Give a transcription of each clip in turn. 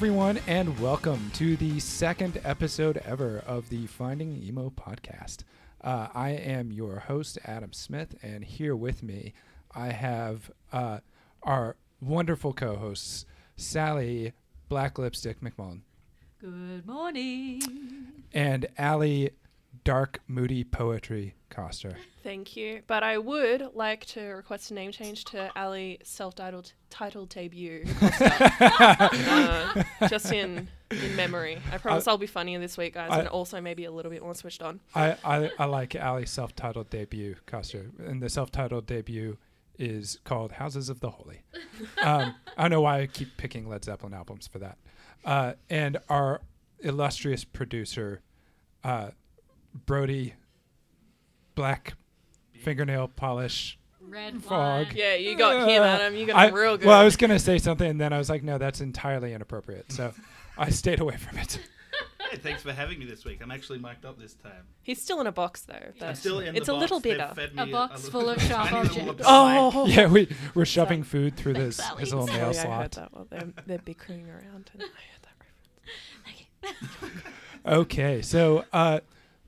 Everyone, and welcome to the second episode ever of the Finding Emo podcast. Uh, I am your host, Adam Smith, and here with me, I have uh, our wonderful co hosts, Sally Black Lipstick McMullen Good morning. and Allie Dark Moody Poetry Coster. Thank you. But I would like to request a name change to Ali self-titled titled debut. uh, just in in memory. I promise I'll be funnier this week, guys, I- and also maybe a little bit more switched on. I, I, I like Allie's self titled debut costume. And the self titled debut is called Houses of the Holy. Um, I don't know why I keep picking Led Zeppelin albums for that. Uh, and our illustrious producer, uh, Brody Black Fingernail Polish. Red Fog. wine. Yeah, you got him, Adam. You got I, him real good. Well, I was going to say something, and then I was like, no, that's entirely inappropriate. So I stayed away from it. Hey, thanks for having me this week. I'm actually mic'd up this time. He's still in a box though. I'm still in it's the a little box. They've bigger. fed A box little- full of sharp objects. Oh, Yeah, we, we're shoving food through this, his little nail Sorry, I heard slot. that. Well, they're, they're bickering around, and I heard that. Okay, so uh,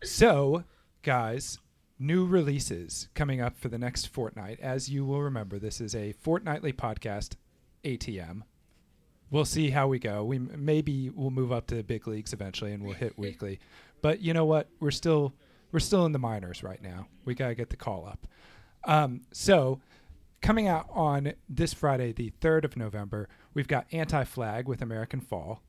so guys, new releases coming up for the next fortnight. As you will remember, this is a fortnightly podcast, ATM. We'll see how we go. We m- maybe we'll move up to the big leagues eventually, and we'll hit weekly. But you know what? We're still we're still in the minors right now. We gotta get the call up. Um, so coming out on this Friday, the third of November, we've got Anti Flag with American Fall.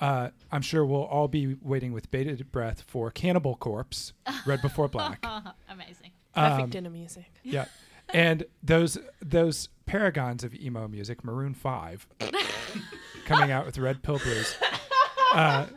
Uh, I'm sure we'll all be waiting with bated breath for Cannibal Corpse, Red Before Black. Amazing. Perfect Um, dinner music. yeah, and those those paragons of emo music, Maroon Five, coming out with Red Pill Blues. Uh,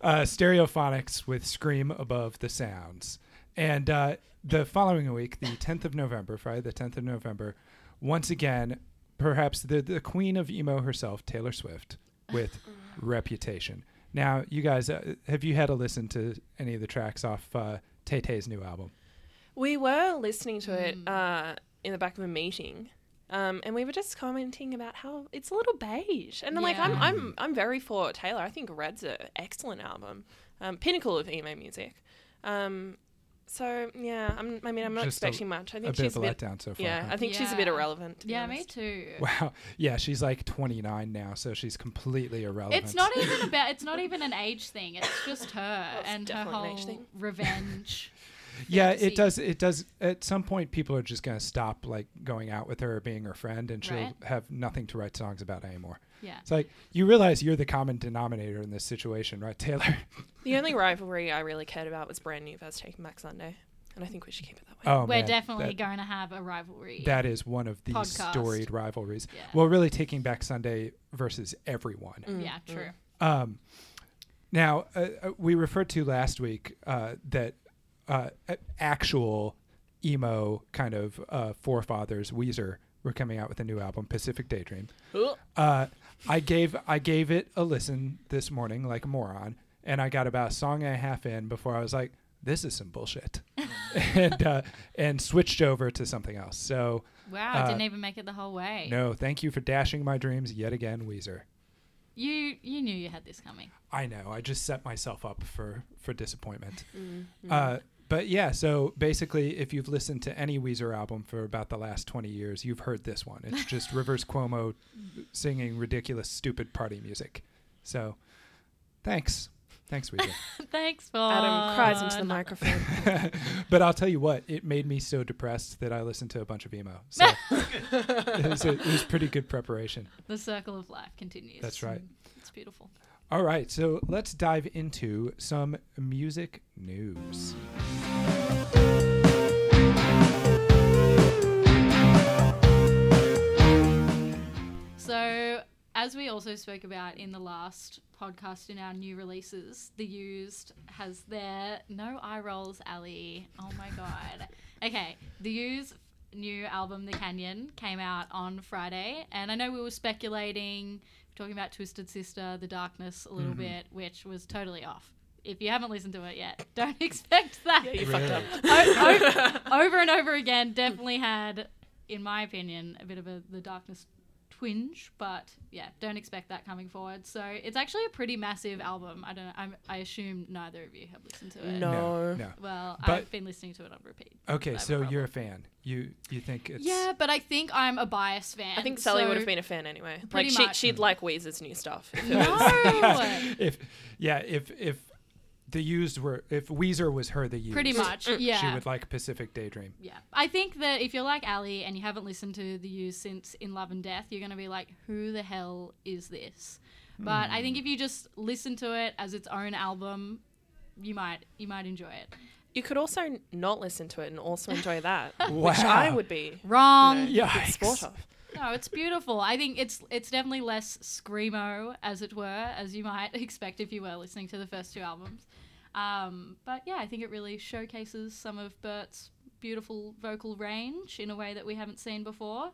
uh, Stereophonics with Scream Above the Sounds, and uh, the following week, the 10th of November, Friday the 10th of November, once again, perhaps the the queen of emo herself, Taylor Swift, with Reputation. Now, you guys, uh, have you had a listen to any of the tracks off uh, Tay Tay's new album? We were listening to it Mm. uh, in the back of a meeting, um, and we were just commenting about how it's a little beige. And I'm like, I'm, I'm, I'm very for Taylor. I think Red's an excellent album, um, pinnacle of emo music. Um, so yeah, I'm, I mean, I'm not Just a- expecting much. I A think bit she's of a a bit. letdown so far. Yeah, huh? I think she's a bit irrelevant. To be Yeah, me too. Wow. Yeah, she's like 29 now, so she's completely irrelevant. It's not even about. It's not even an age thing. It's just her it's and her definitely an age whole thing. revenge. Yeah, it does. It does. At some point, people are just going to stop like going out with her or being her friend, and she'll Right. have nothing to write songs about anymore. Yeah. It's like you realize you're the common denominator in this situation, right, Taylor? The only rivalry I really cared about was Brand New versus Taking Back Sunday, and I think we should keep it that way. Oh, We're man, definitely that, going to have a rivalry. that is one of the Podcast. storied rivalries. yeah. Well, really, taking back Sunday versus everyone. Mm, yeah. mm. True. Um, now, uh, uh, we referred to last week uh, that uh, actual emo kind of uh, forefathers, Weezer, were coming out with a new album, Pacific Daydream. Ugh. I gave I gave it a listen this morning like a moron, and I got about a song and a half in before I was like, "This is some bullshit," and uh, and switched over to something else. So Wow. Uh, didn't even make it the whole way. no, thank you for dashing my dreams yet again, Weezer. You you knew you had this coming. I know. I just set myself up for for disappointment. Mm, mm. Uh, but yeah, so basically, if you've listened to any Weezer album for about the last 20 years, you've heard this one. It's just Rivers Cuomo singing ridiculous, stupid party music. So thanks. Thanks, Weezer. Thanks for Adam cries into the microphone. but I'll tell you what, it made me so depressed that I listened to a bunch of emo. So it, was a, it was pretty good preparation. The circle of life continues. That's right. It's beautiful. All right, so let's dive into some music news. So, as we also spoke about in the last podcast in our new releases, The Used has their no eye rolls, Ali. Oh my god. Okay, The Used new album, The Canyon, came out on Friday, and I know we were speculating, talking about Twisted Sister, The Darkness a little Mhm. bit, which was totally off. If you haven't listened to it yet, don't expect that. Yeah, you Really? fucked up. O- o- over and over again, definitely had, in my opinion, a bit of a the darkness twinge, but yeah, don't expect that coming forward. So it's actually a pretty massive album. I don't know. I'm, I assume neither of you have listened to it. No. No, no. Well, But- I've been listening to it on repeat. Okay, have a so you're a fan. You you think it's Yeah, but I think I'm a biased fan. I think Sally so- would have been a fan anyway. Pretty Like she, much. she'd like Weezer's new stuff. if No. if yeah if if the used were if Weezer was her the used Pretty much. Yeah. she would like Pacific Daydream. Yeah. I think that if you're like Ali and you haven't listened to the Used since In Love and Death, you're going to be like, who the hell is this? But I think hmm. if you just listen to it as its own album, you might you might enjoy it. you could also not listen to it and also enjoy that, Wow. which I would be. Wrong. You know, a Yikes. Big sport of. No, it's beautiful. I think it's it's definitely less screamo, as it were, as you might expect if you were listening to the first two albums. Um, but yeah, I think it really showcases some of Bert's beautiful vocal range in a way that we haven't seen before.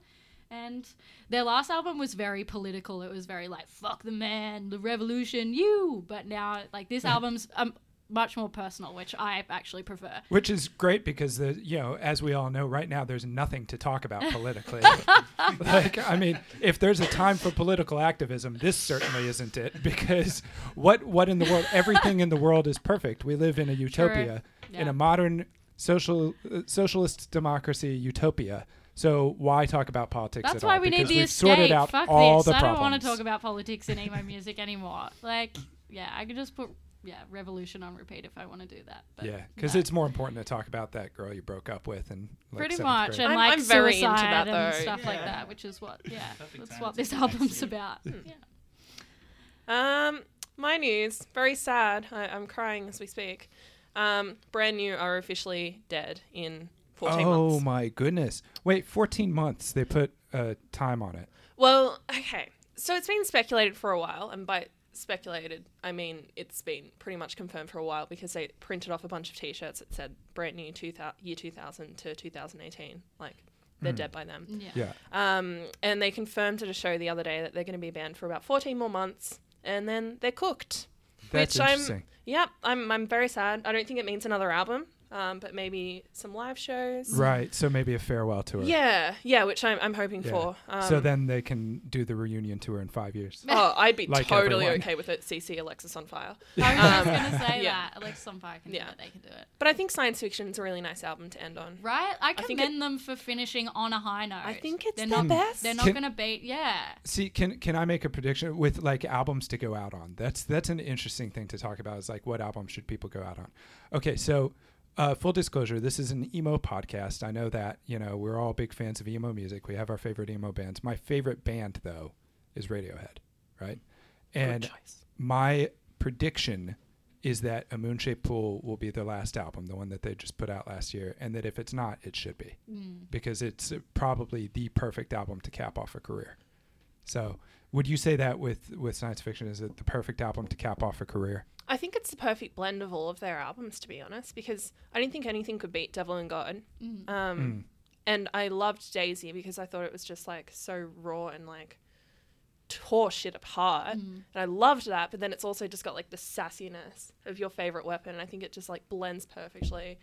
And their last album was very political. It was very like "fuck the man," the revolution, you. But now, like this album's um, much more personal, which I actually prefer. Which is great because the you know, as we all know, right now there's nothing to talk about politically. like, I mean, if there's a time for political activism, this certainly isn't it. Because what what in the world? Everything in the world is perfect. We live in a utopia, in Yeah. a modern social uh, socialist democracy utopia. So why talk about politics That's at why all? we need the we've escape. sorted out Fuck all this. the I don't problems. want to talk about politics in emo music anymore. Like, yeah, I could just put yeah, revolution on repeat if I want to do that. But Yeah, because no. it's more important to talk about that girl you broke up with and like, pretty much, grade. and I'm- like I'm very into suicide that, and though. stuff like that, which is what yeah, Perfect that's what this album's actually. about. Hmm. Yeah. Um, my news, very sad. I, I'm crying as we speak. Um, brand new are officially dead in 14 oh months. my goodness! Wait, 14 months. They put uh, time on it. Well, okay. So it's been speculated for a while, and by speculated, I mean it's been pretty much confirmed for a while because they printed off a bunch of T-shirts that said brand new 2000, year 2000 to 2018. Like they're Hmm. dead by then. Yeah. Yeah. Um, and they confirmed at a show the other day that they're going to be banned for about 14 more months, and then they're cooked. That's Which I'm- interesting. Yep, I'm I'm very sad. I don't think it means another album, um, but maybe some live shows. Right. So maybe a farewell tour. Yeah, yeah, which I'm I'm hoping Yeah. for. Um, so then they can do the reunion tour in five years. oh, I'd be Like totally everyone. okay with it. CC Alexis on fire. I was Um, gonna say yeah. that Alexis on Fire can Yeah. do it. They can do it. But I think science Fiction is a really nice album to end on. Right? I think commend them for finishing on a high note. I think it's they're the not, best. They're not gonna beat. Yeah. See, can can I make a prediction with like albums to go out on? That's that's an interesting thing to talk about. Is like what album should people go out on? Okay, so uh, full disclosure, this is an emo podcast. I know that you know we're all big fans of emo music. We have our favorite emo bands. My favorite band though is Radiohead, right? And my prediction is that a moon-shaped pool will be their last album, the one that they just put out last year, and that if it's not, it should be Mm. because it's probably the perfect album to cap off a career. So, would you say that with with science fiction is it the perfect album to cap off a career? I think it's the perfect blend of all of their albums, to be honest, because I didn't think anything could beat Devil and God. Mm. Um, Mm. and I loved Daisy because I thought it was just like so raw and like tore shit apart. Mm. And I loved that, but then it's also just got like the sassiness of your favorite weapon. And I think it just like blends perfectly.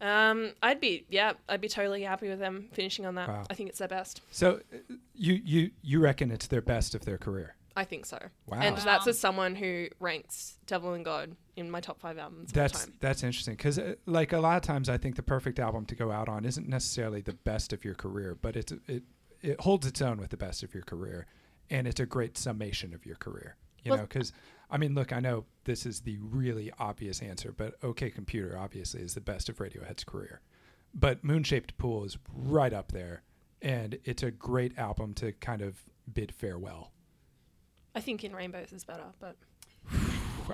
Um, I'd be yeah, I'd be totally happy with them finishing on that. Wow. I think it's their best. So, uh, you you you reckon it's their best of their career? I think so. Wow, And Wow. that's as someone who ranks Devil and God in my top five albums that's time. that's interesting because uh, like a lot of times I think the perfect album to go out on isn't necessarily the best of your career, but it's it it holds its own with the best of your career, and it's a great summation of your career. You Well- know, because I mean, look, I know this is the really obvious answer, but OK Computer obviously is the best of Radiohead's career, but Moonshaped Pool is right up there, and it's a great album to kind of bid farewell. I think in Rainbows is better, but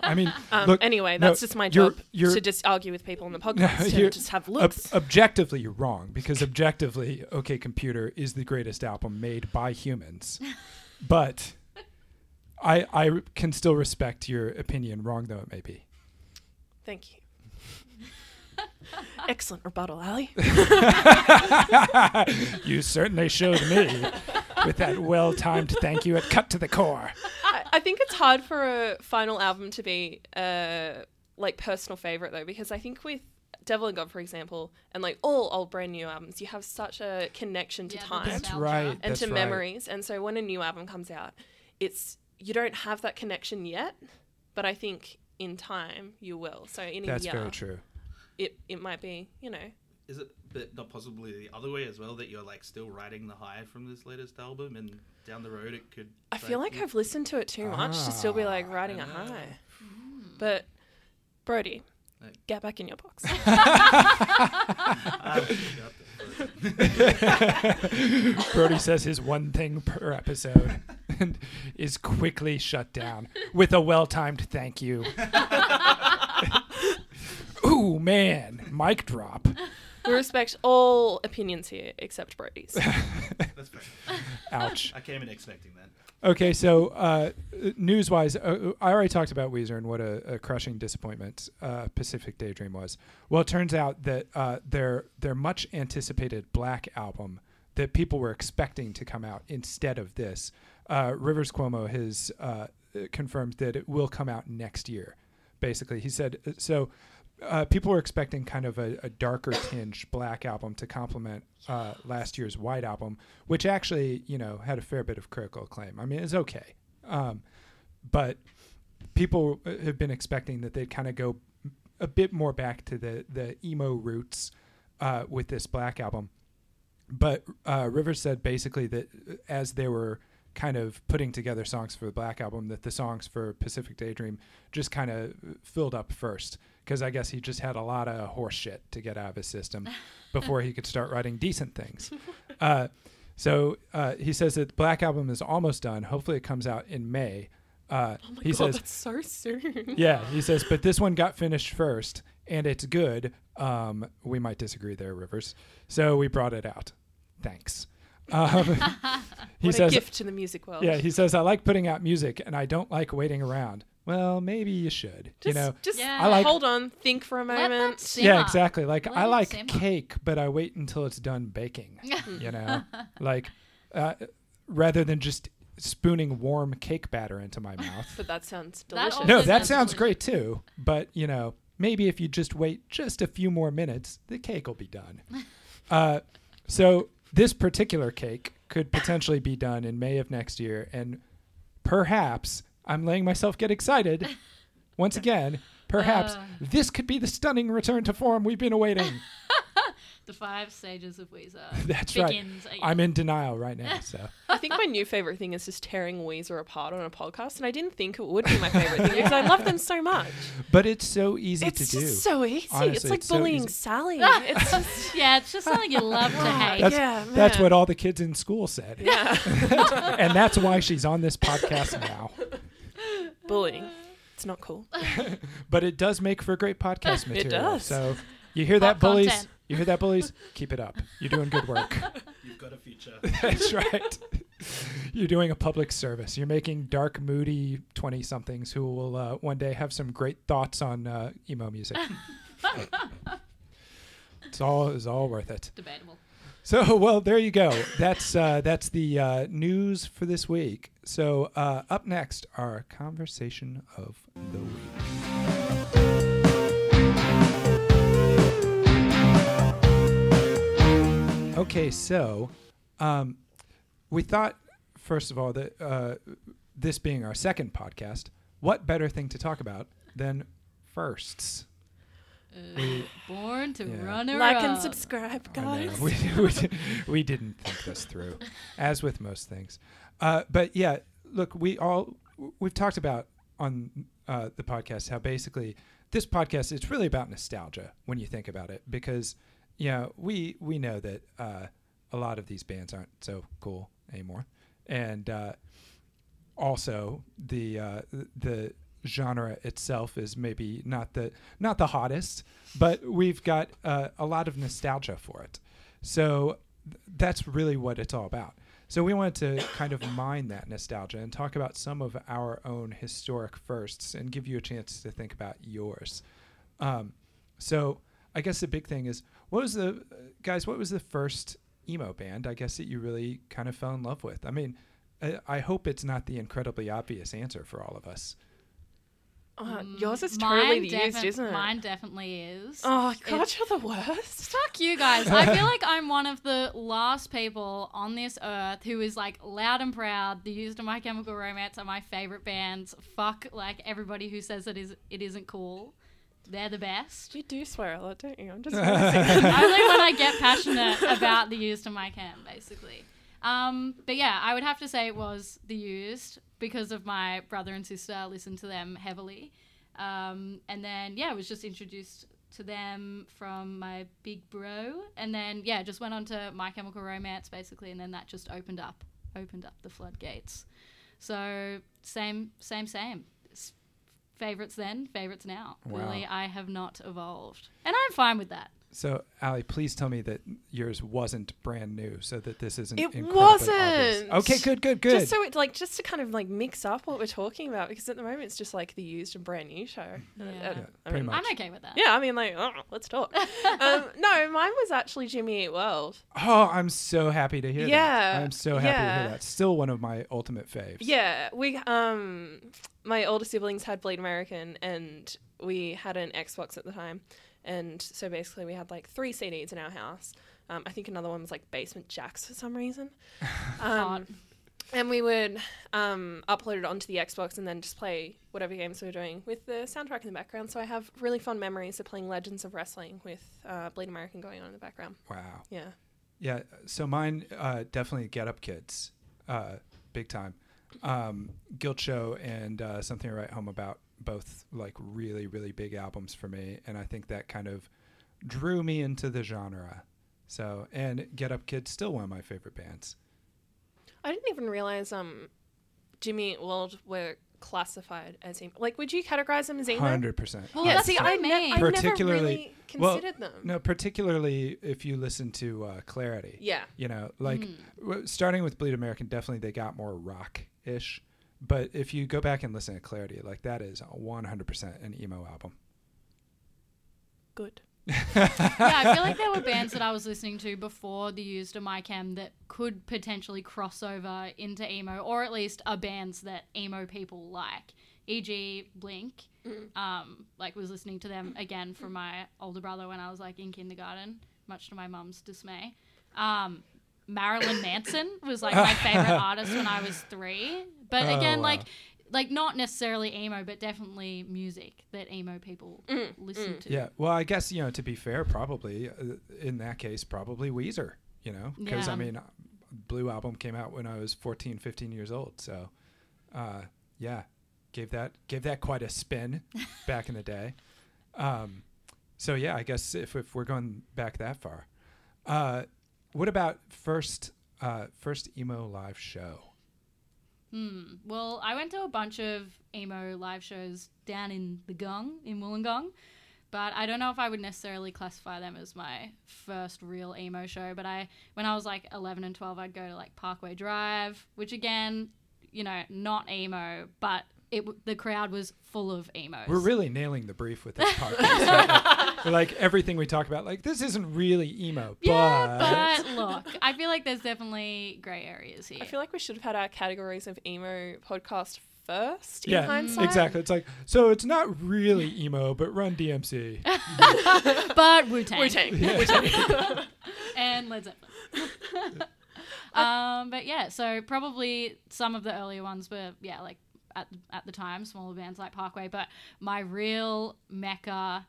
I mean, um, look, anyway, no, that's just my you're- job you're- to just argue with people on the podcast you're- and just have Ob- looks. objectively, you're wrong because objectively, OK Computer is the greatest album made by humans. but I I can still respect your opinion, wrong though it may be. Thank you. Excellent rebuttal, Ali. you certainly showed me with that well-timed thank you at cut to the core. I, I think it's hard for a final album to be uh, like personal favorite though, because I think with Devil and God, for example, and like all old brand new albums, you have such a connection to Yeah, time That's nostalgia. right. and that's to right. memories. And so when a new album comes out, it's you don't have that connection yet, but I think in time you will. So in a That's year, very true. it it might be you know Is it but not possibly the other way as well that you're like still riding the high from this latest album and down the road it could. I feel like I've listened to it too much to still be like riding a Ah. high. But Brody, Hey. get back in your box. Shut the fuck Brody says his one thing per episode and is quickly shut down with a well-timed thank you. Ooh man, mic drop. we respect all opinions here except Brody's. That's fair. Ouch. I came in expecting that. Okay, so uh, news-wise, uh, I already talked about Weezer and what a, a crushing disappointment uh, Pacific Daydream was. Well, it turns out that uh, their their much anticipated Black album that people were expecting to come out instead of this, uh, Rivers Cuomo has uh, confirmed that it will come out next year. Basically, he said so. Uh, people were expecting kind of a, a darker tinge black album to complement uh, last year's white album, which actually, you know, had a fair bit of critical acclaim. I mean, it's okay, um, but people uh, have been expecting that they'd kind of go a bit more back to the the emo roots uh, with this black album. But uh, Rivers said basically that uh, as they were kind of putting together songs for the Black Album, that the songs for Pacific Daydream just kind of filled up first. Because I guess he just had a lot of horse shit to get out of his system before he could start writing decent things. Uh, so uh, he says that the Black Album is almost done. Hopefully, it comes out in May. Uh, Oh my he god, says, that's so soon. yeah, he says, but this one got finished first, and it's good. Um, we might disagree there, Rivers. So we brought it out. Thanks. Um, he what says, a gift to the music world. yeah, he says, I like putting out music, and I don't like waiting around. Well, maybe you should. Just, you know, just Yeah. I like- hold on, think for a Let that moment. yeah, exactly. Like Let I like cake, but I wait until it's done baking. you know, like uh, rather than just spooning warm cake batter into my mouth. But that sounds delicious. also No, that sounds sounds delicious. great too. But you know, maybe if you just wait just a few more minutes, the cake will be done. uh, so this particular cake could potentially be done in May of next year, and perhaps I'm letting myself get excited. Once again, perhaps Uh. this could be the stunning return to form we've been awaiting. The five stages of Weezer. That's right. begins again. I'm in denial right now. So I think my new favorite thing is just tearing Weezer apart on a podcast, and I didn't think it would be my favorite thing because I love them so much. but it's so easy It's to do. just so easy. Honestly, it's like it's bullying easy. Sally. It's just yeah, it's just something you love to hate. That's, Yeah, that's what all the kids in school said. yeah, and that's why she's on this podcast now. Bullying. It's not cool. But it does make for great podcast material. It does. So you hear that, Hot bullies? content. You hear that, bullies? Keep it up. You're doing good work. You've got a future. That's right. You're doing a public service. You're making dark, moody 20 somethings who will uh, one day have some great thoughts on uh, emo music. it's all it's all worth it. Debatable. So, well, there you go. That's uh, that's the uh, news for this week. So, uh, up next, our conversation of the week. Okay, so um, we thought, first of all, that uh, this being our second podcast, what better thing to talk about than firsts? Born to Yeah. run around. Like and subscribe, guys. We, we, we didn't think this through, as with most things. Uh, but yeah, look, we all we've talked about on uh, the podcast how basically this podcast it's really about nostalgia when you think about it because you know we we know that uh, a lot of these bands aren't so cool anymore, and uh, also the uh, the genre itself is maybe not the not the hottest, but we've got uh, a lot of nostalgia for it. So th- that's really what it's all about. So we wanted to kind of mine that nostalgia and talk about some of our own historic firsts and give you a chance to think about yours. Um, so I guess the big thing is what was the uh, guys? What was the first emo band? I guess that you really kind of fell in love with. I mean, I, I hope it's not the incredibly obvious answer for all of us. Oh, Mm, yours is mine totally the used, isn't it? Mine definitely is. Oh God, It's- you're the worst. Fuck you guys. I feel like I'm one of the last people on this earth who is like loud and proud. The Used and My Chemical Romance are my favorite bands. Fuck like everybody who says it is it isn't cool. They're the best. You do swear a lot, don't you? I'm just Only when I get passionate about the Used and My Chem, basically. Um, but yeah, I would have to say it was the Used because of my brother and sister listened to them heavily. Um, and then yeah, I was just introduced to them from my big bro, and then yeah, just went on to My Chemical Romance basically, and then that just opened up, opened up the floodgates. So same, same, same. S- Favorites then, favorites now. Wow. Clearly, I have not evolved, and I'm fine with that. So, Ali, please tell me that yours wasn't brand new, so that this isn't. It wasn't. Okay, good, good, good. Just so it like just to kind of like mix up what we're talking about because at the moment it's just like the used and brand new show. And, Yeah. Yeah, I pretty mean, much. I'm okay with that. Yeah, I mean like oh, let's talk. um, no, mine was actually Jimmy Eat World. oh, I'm so happy to hear that. Yeah, that. I'm so happy to hear that. Still one of my ultimate faves. Yeah, we um my older siblings had Bleed American and we had an Xbox at the time. And so basically we had like three CDs in our house. Um, I think another one was like Basement Jaxx for some reason. Um, and we would um, upload it onto the Xbox and then just play whatever games we were doing with the soundtrack in the background. So I have really fond memories of playing Legends of Wrestling with uh, Bleed American going on in the background. Wow. Yeah. Yeah. So mine uh, definitely Get Up Kids, uh, big time. Um, Guilt Show and uh, Something to Write Home About, both like really, really big albums for me, and I think that kind of drew me into the genre. So, and Get Up Kids still one of my favorite bands. I didn't even realize um, Jimmy Eat World were classified as emo. Like, would you categorize them as emo? Hundred percent. Well, yeah, that's see, what I, I ne- mean. I never Particularly- really well, considered them. No, particularly if you listen to uh, Clarity. Yeah. You know, like Mm. w- starting with Bleed American, definitely they got more rock ish. But if you go back and listen to Clarity, like that is 100% an emo album. Good. yeah, I feel like there were bands that I was listening to before the used of My Chem that could potentially cross over into emo, or at least are bands that emo people like. E.g., Blink. Um, like was listening to them again from my older brother when I was like in kindergarten, much to my mum's dismay. Um, Marilyn Manson was like my favorite artist when I was three, but Oh, again, wow. like like not necessarily emo, but definitely music that emo people listen to. Yeah. Well, I guess, you know, to be fair, probably uh, in that case, probably Weezer, you know, because I mean, Blue Album came out when I was 14, 15 years old. So, uh, yeah, gave that, gave that quite a spin back in the day. Um, so yeah, I guess if, if we're going back that far, uh, what about first, uh, first emo live show? Hmm. Well, I went to a bunch of emo live shows down in the Gong, in Wollongong, but I don't know if I would necessarily classify them as my first real emo show. But I, when I was like 11 and 12, I'd go to like Parkway Drive, which again, you know, not emo, but it the crowd was full of emos. We're really nailing the brief with this podcast. Right? Like, everything we talk about, like this isn't really emo, yeah, but, but look, I feel like there's definitely grey areas here. I feel like we should have had our categories of emo podcast first. yeah, hindsight. exactly. It's like so it's not really emo, but Run DMC. but Wu Tang. Wu-Tang. and Led Zeppelin. um, but yeah, so probably some of the earlier ones were yeah, like at at the time smaller bands like Parkway. But my real mecca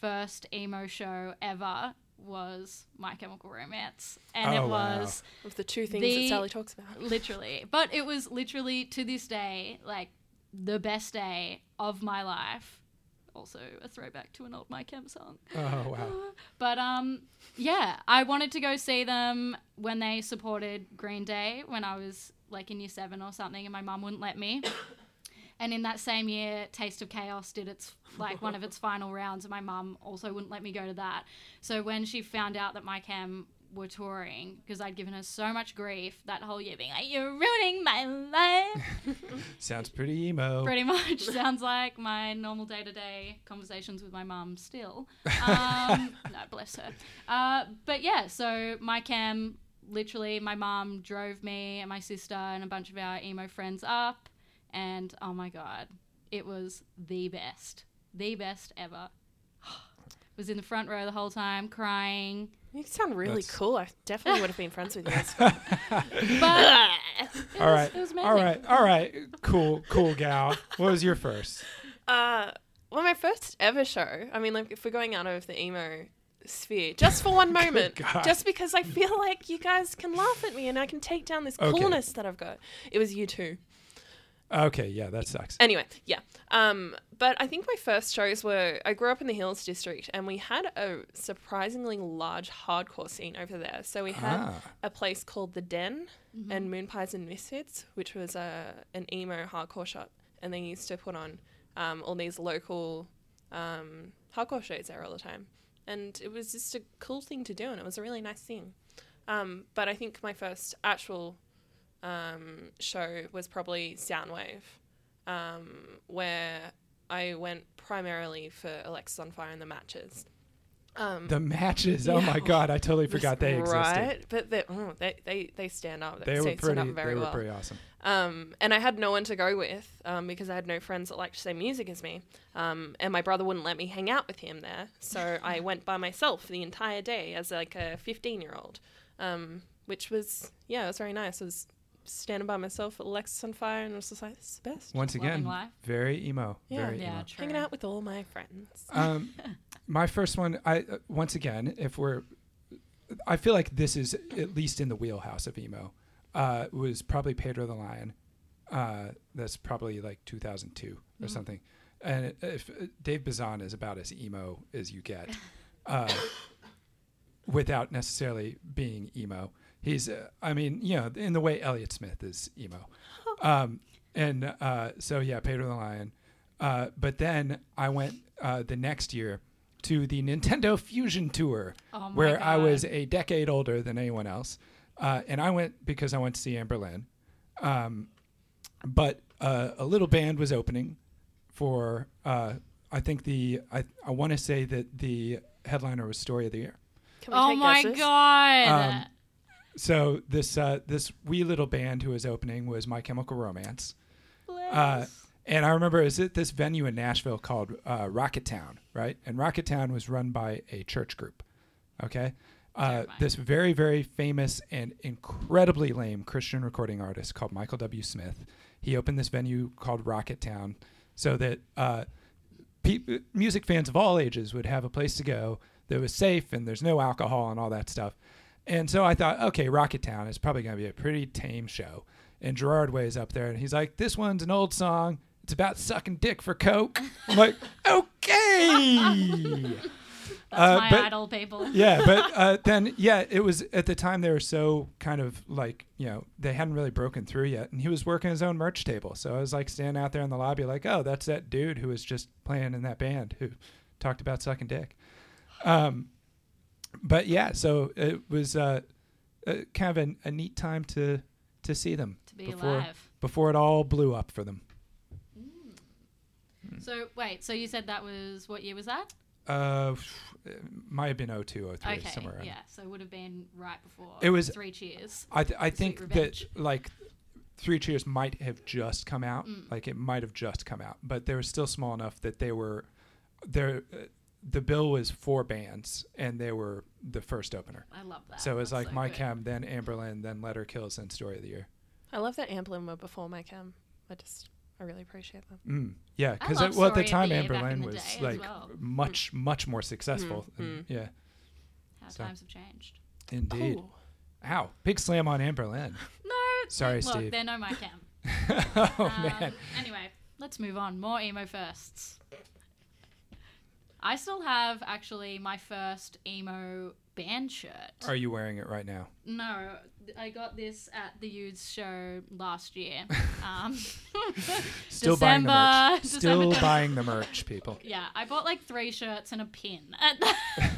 first emo show ever was My Chemical Romance, and Oh, it wow. was of the two things The- that Sally talks about. literally, but it was literally to this day like the best day of my life. Also, a throwback to an old My Chem song. Oh wow. But um, yeah, I wanted to go see them when they supported Green Day when I was like in year seven or something, and my mum wouldn't let me. And in that same year, Taste of Chaos did its like one of its final rounds, and my mum also wouldn't let me go to that. So when she found out that My Chem were touring, because I'd given her so much grief that whole year, being like, "You're ruining my life," Sounds pretty emo. pretty much sounds like my normal day to day conversations with my mum still. Um, no, bless her. Uh, but yeah, so My Chem, literally, my mum drove me and my sister and a bunch of our emo friends up, and oh my god, it was the best, the best ever. was in the front row the whole time, crying. You sound really That's- cool. I definitely would have been friends with you. at school. But it All was- right. it was All amazing. right. All right. Cool. Cool gal. What was your first? Uh, well, my first ever show. I mean, like, if we're going out of the emo sphere, just for one moment, just because I feel like you guys can laugh at me and I can take down this Okay. coolness that I've got. It was you two. Okay. Yeah, that sucks. Anyway, yeah. Um, but I think my first shows were I grew up in the Hills District and we had a surprisingly large hardcore scene over there. So we had Ah. a place called the Den and Moon Pies and Misfits, which was a an emo hardcore shop, and they used to put on um, all these local um, hardcore shows there all the time, and it was just a cool thing to do, and it was a really nice thing. Um, but I think my first actual um, show was probably Soundwave, um, where I went primarily for Alexis on Fire and the matches. Um, The matches. Oh Yeah. my god, I totally forgot they existed. Right, but they, oh, they they they stand up. They were stand pretty. up They very were well. pretty awesome. Um, and I had no one to go with um, because I had no friends that liked the same music as me. Um, and my brother wouldn't let me hang out with him there, so I went by myself the entire day as like a fifteen year old, um, which was yeah, it was very nice. I was standing by myself with Alexis on fire, and I was just like, this is the best. Once Loving again, life. very emo. Yeah. Very Yeah, emo. true. Hanging out with all my friends. Um, my first one. I uh, once again, if we're, I feel like this is at least in the wheelhouse of emo. Uh, was probably Pedro the Lion. Uh, that's probably like 2002 or Mhm. something. And if uh, Dave Bazan is about as emo as you get, uh, without necessarily being emo. He's, uh, I mean, you know, in the way Elliott Smith is emo. Um, and uh, so, yeah, Pedro the Lion. Uh, but then I went uh, the next year to the Nintendo Fusion Tour, Oh my where I was a decade older than anyone else. Uh, and I went because I went to see Anberlin. Um, but uh, a little band was opening for, uh, I think the, I, I want to say that the headliner was Story of the Year. Can we Oh my guesses? god. Um, So this uh, this wee little band who was opening was My Chemical Romance, uh, and I remember it was at this venue in Nashville called uh, Rocketown, right? And Rocketown was run by a church group, okay? Uh, this very very famous and incredibly lame Christian recording artist called Michael W. Smith. He opened this venue called Rocketown, so that uh, pe- music fans of all ages would have a place to go that was safe and there's no alcohol and all that stuff. And so I thought, okay, Rocketown is probably going to be a pretty tame show. And Gerard Way's up there and he's like, this one's an old song. It's about sucking dick for coke. I'm like, okay. That's uh, my but- idol, people. yeah, but uh, then yeah, it was at the time they were so kind of like you know they hadn't really broken through yet, and he was working his own merch table. So I was like standing out there in the lobby, like, oh, that's that dude who was just playing in that band who talked about sucking dick. Um, but yeah, so it was uh, uh, kind of a, a neat time to to see them to be before alive. before it all blew up for them. So wait, so you said that was what year was that? Uh, it might have been 02, 03, Okay, somewhere yeah. So it would have been right before. It was- Three Cheers. I th- I think Revenge. that like Three Cheers might have just come out. Mm. Like it might have just come out, but they were still small enough that they were there. Uh, the bill was four bands, and they were the first opener. I love that. so it was That's like so My good. Chem, then Anberlin, then Letter Kills, then Story of the Year. I love that Anberlin were before My Chem. I just, I really appreciate them. Mm. Yeah, because well at the time the Year Anberlin was like well. much much more successful. Mm, and- Yeah, How so- times have changed. indeed. Cool. Ow! Big slam on Anberlin. No. Sorry, look, Steve. They're no My Chem. oh Um, man. Anyway, let's move on. More emo firsts. I still have actually my first emo band shirt. Are you wearing it right now? No, I got this at the Used show last year. Um, Still buying the merch. December- Still buying the merch, people. yeah, I bought like three shirts and a pin at that,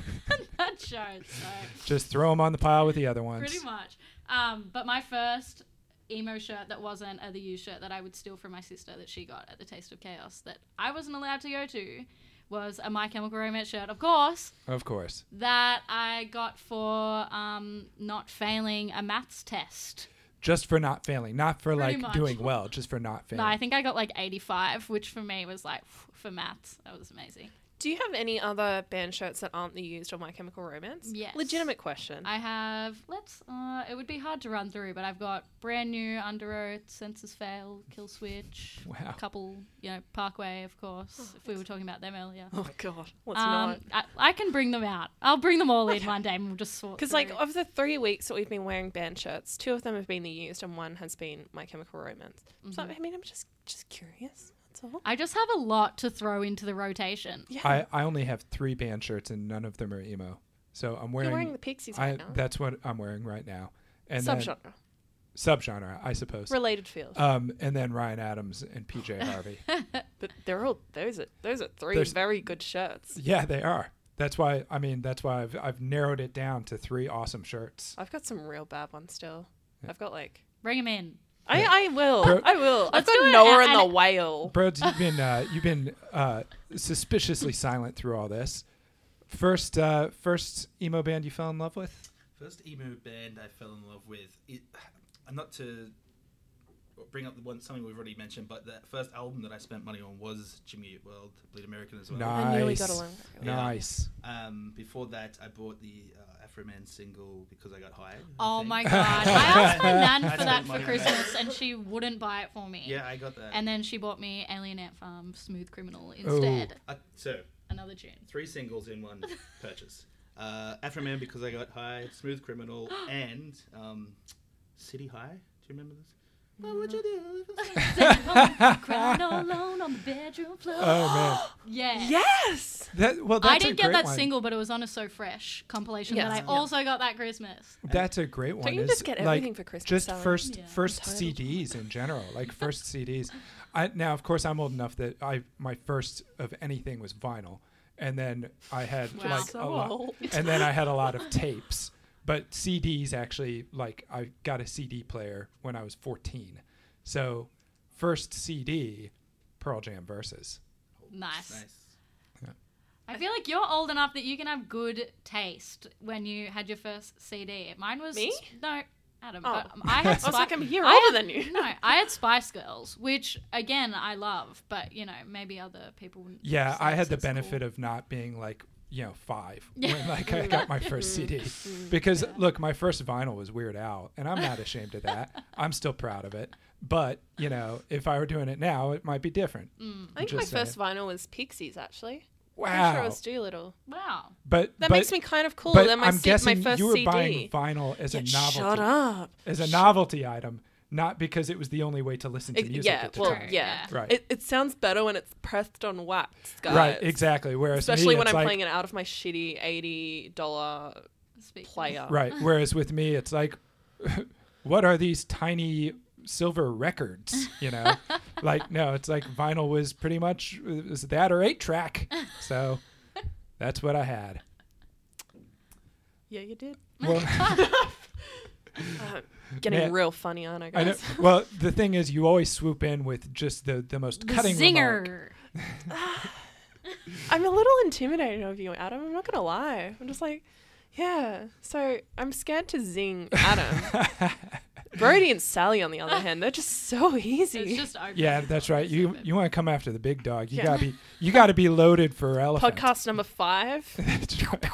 that show. So Just throw them on the pile with the other ones. pretty much. Um, but my first emo shirt that wasn't a the U shirt that I would steal from my sister that she got at the Taste of Chaos that I wasn't allowed to go to was a My Chemical Romance shirt, of course, Of course. that I got for um, not failing a maths test. just for not failing, not for Pretty like much. doing well, just for not failing. No, I think I got like 85, which for me was like for maths, that was amazing. Do you have any other band shirts that aren't the used or My Chemical Romance? Yes. Legitimate question. I have let's uh it would be hard to run through, but I've got brand new Under Oath, Senses Fail, Killswitch, Wow. a couple, you know, Parkway of course, if we were talking about them earlier. oh God, let's Um, not. I, I can bring them out. I'll bring them all in one day and we'll just sort Because like through. of the three weeks that we've been wearing band shirts, two of them have been the used and one has been My Chemical Romance. So Mm-hmm. I mean, I'm just just curious. That's all. I just have a lot to throw into the rotation. Yeah. I, I only have three band shirts and none of them are emo. So I'm wearing, You're wearing the Pixies I, right now. that's what I'm wearing right now. And then Subgenre, subgenre, I suppose. related field. Um, and then Ryan Adams and PJ Harvey. but they're all those are those are 3 There's- very good shirts. yeah, they are. That's why I mean that's why I've I've narrowed it down to three awesome shirts. I've got some real bad ones still. Yeah. I've got like Bring them in. I, I will. Bro- I will. I've Let's do got it, Noah and- and the and- whale. Broads, you've been uh, you've been uh, suspiciously silent through all this. First uh, first emo band you fell in love with? First emo band I fell in love with. It, and not to bring up the one something we've already mentioned, but the first album that I spent money on was Jimmy Eat World, Bleed American as well. Nice. I knew we got along. Yeah. Nice. Um, before that, I bought the uh, Afroman single because I got hired. I Oh think. my god. I asked my nan I for that for money on Christmas and she wouldn't buy it for me. Yeah, I got that. And then she bought me Alien Ant Farm Smooth Criminal instead. Uh, so Another tune. three singles in one purchase. Uh, Afroman because I got high, Smooth Criminal, and um, City High. Do you remember this? What would you do? Criminal alone on the bedroom floor. Oh yeah. Yes. man, that well that's I a didn't get great that one. single, but it was on a So Fresh compilation Yes. that I Yeah. also got that Christmas. That's a great one. Don't you just get like, everything for Christmas? just Sally? first Yeah. first Entitled. CDs in general, like first CDs. I now of course I'm old enough that I my first of anything was vinyl, and then I had Wow. like So a lot, old. and then I had a lot of tapes. But CDs actually like I got a CD player when I was 14, so first CD, Pearl Jam versus. Nice. Nice. I feel like you're old enough that you can have good taste when you had your first CD. Mine was Me? no, Adam. Oh. But I had. I was like, I'm a year I older had- than you. No, I had Spice Girls, which again I love, but you know maybe other people. wouldn't Yeah, I had the as cool. benefit of not being like you know five when like I got my first CD because look, my first vinyl was Weird Al, and I'm not ashamed of that. I'm still proud of it. But you know, if I were doing it now, it might be different. Mm. I think my Just saying. first vinyl was Pixies. Actually, I'm Wow. sure it was Doolittle. Wow. but That but, makes me kind of cool. but then my, I'm C- guessing my first you were CD. buying vinyl as Yeah, a novelty, Shut up. as a Shut- novelty item, not because it was the only way to listen to It- music. yeah, at the well, time. yeah. Yeah. Right. It, it sounds better when it's pressed on wax, guys. Right, exactly. Whereas Especially me, when I'm like, playing it out of my shitty eighty dollar Speak. player. Right. Whereas with me, it's like, what are these tiny silver records? You know, like no, it's like vinyl was pretty much uh, it was that or eight track. So that's what I had. Yeah, you did. Well, Uh, getting Man. real funny, aren't I, I know. Well, the thing is, you always swoop in with just the the most The cutting remark. zinger. I'm a little intimidated of you, Adam. I'm not gonna lie. I'm just like, yeah. So I'm scared to zing Adam. Brody and Sally, on the other hand, they're just so easy. It's just open. Yeah, that's right. You you want to come after the big dog. You Yeah. gotta be you gotta be loaded for elephant. Podcast number five. That's right.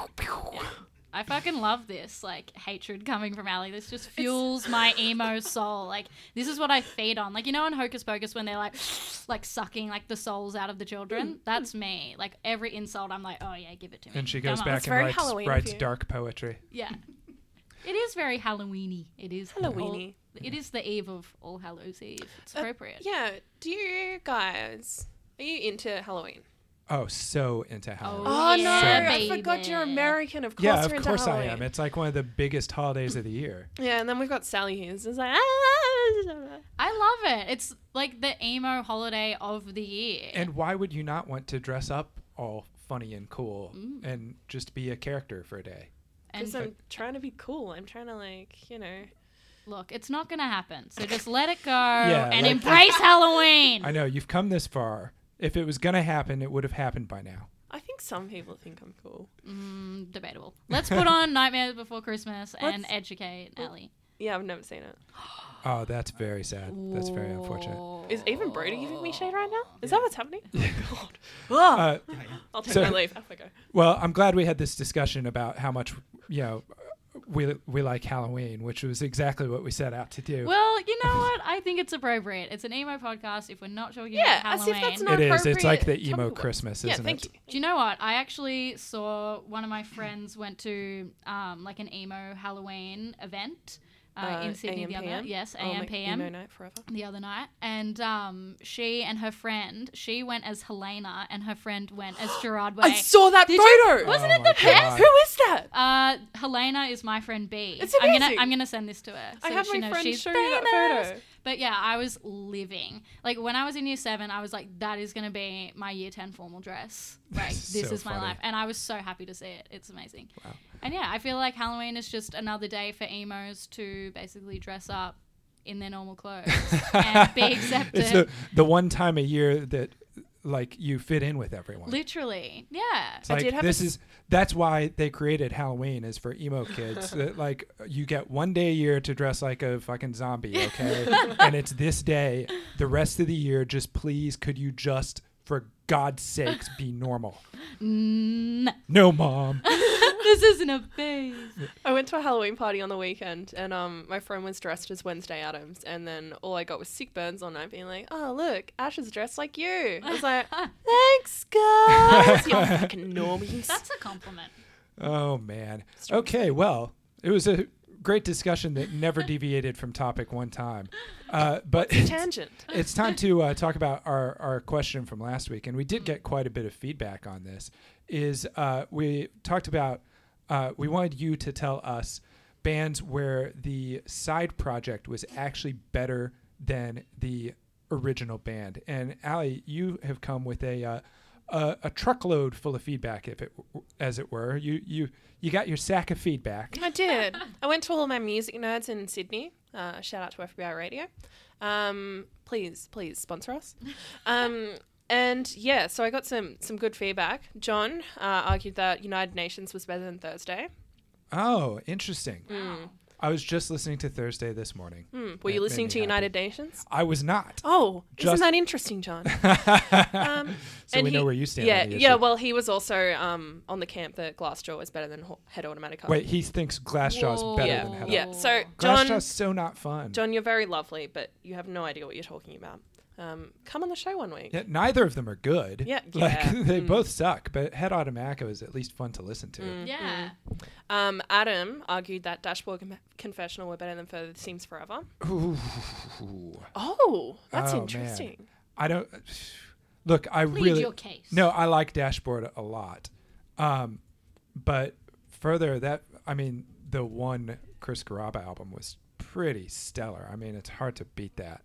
I fucking love this, like hatred coming from Ali. This just fuels my emo soul. Like this is what I feed on. Like you know in Hocus Pocus when they're like, like sucking like the souls out of the Mm. children. That's me. Like every insult, I'm like, oh yeah, give it to me. And she goes on. back It's and writes, Halloween writes you. dark poetry. Yeah. It is very Halloweeny. It is all- Halloweeny. it is the eve of All Hallows Eve. It's Uh, appropriate. Yeah. Do you guys are you into Halloween? Oh, so into Halloween. Oh, Oh, yeah, no! I forgot you're American. Of course, yeah, you're of into course I Halloween. am. It's like one of the biggest holidays of the year. Yeah, and then we've got Sally Hughes. It's like, ah, I love it. It's like the emo holiday of the year. And why would you not want to dress up all funny and cool Mm. and just be a character for a day? And because I'm trying to be cool. I'm trying to like, you know. look, it's not going to happen. So just let it go Yeah, and like- embrace Halloween. I know you've come this far. If it was gonna happen, it would have happened by now. I think some people think I'm cool. Mm, debatable. Let's put on Nightmares Before Christmas and Let's- educate Ellie. Yeah, I've never seen it. Oh, that's very sad. That's very unfortunate. Is even Brody giving me shade right now? Is that what's happening? Oh God. Uh, Yeah, yeah. I'll take so- my leave. Off I go. well, I'm glad we had this discussion about how much you know we we like Halloween, which was exactly what we set out to do. Well, you know what? I think it's appropriate. It's an emo podcast. If we're not talking Yeah, about as if Halloween, that's not it is. It's like the emo. Christmas, Yeah, isn't thank it? you. Do you know what? I actually saw one of my friends went to um, like an emo Halloween event uh, in Sydney the other AM? yes Oh, AM make PM Emo night forever. the other night, and um, she and her friend she went as Helena and her friend went as Gerard Way. I saw that Did you- photo. Wasn't Oh it the best? Who is that? Uh, Helena is my friend B. It's I'm gonna amazing. I'm gonna send this to her. So I have that she my knows friend she's show you that photo. But yeah, I was living. Like when I was in year seven, I was like, that is gonna be my year ten formal dress. Like this so is my funny. life, and I was so happy to see it. It's amazing. Wow. And yeah, I feel like Halloween is just another day for emos to basically dress up in their normal clothes and be accepted. It's the the one time a year that like you fit in with everyone. Literally, yeah. It's I like did have this a is that's why they created Halloween is for emo kids. that like you get one day a year to dress like a fucking zombie, okay? and it's this day. The rest of the year, just please, could you just for God's sakes be normal? Mm, No, mom. this isn't a phase. I went to a Halloween party on the weekend, and um, my friend was dressed as Wednesday Addams, and then all I got was sick burns all night, being like, "Oh look, Ash is dressed like you." I was like, "Thanks, guys, You're fucking normies." That's a compliment. Oh man. Okay, well, it was a great discussion that never deviated from topic one time. Uh, but Tangent. it's time to uh, talk about our, our question from last week, and we did get quite a bit of feedback on this. Is uh, we talked about uh, we wanted you to tell us bands where the side project was actually better than the original band, and Ali, you have come with a uh, a, a truckload full of feedback, if it as it were. You you you got your sack of feedback. I did. I went to all my music nerds in Sydney. Uh, shout out to FBI Radio. Um, please, please sponsor us. Um, and yeah, so I got some some good feedback. John uh, argued that United Nations was better than Thursday. Oh, interesting. Mm. I was just listening to Thursday this morning. Hmm. Were you listening to. United Nations? I was not. Oh, Just- isn't that interesting, John? Um, so we know where you stand. yeah, on the yeah. Well, he was also um, on the camp that Glassjaw was better than Ho- Head Automatica. Wait, he thinks Glassjaw's Whoa. better yeah, than Head. yeah. So John, Glassjaw's so not fun. John, you're very lovely, but you have no idea what you're talking about. Um, come on the show one week. Yeah, neither of them are good. Yeah, like they mm. both suck. But Head Automatica is at least fun to listen to. Mm, Yeah. Um, Adam argued that Dashboard Com- Confessional were better than Further Seems Forever. Ooh. Oh, that's Oh, man. interesting. I don't. Look, I Plead really your case. no. I like Dashboard a lot, um, but further that I mean the one Chris Carrabba album was pretty stellar. I mean, it's hard to beat that.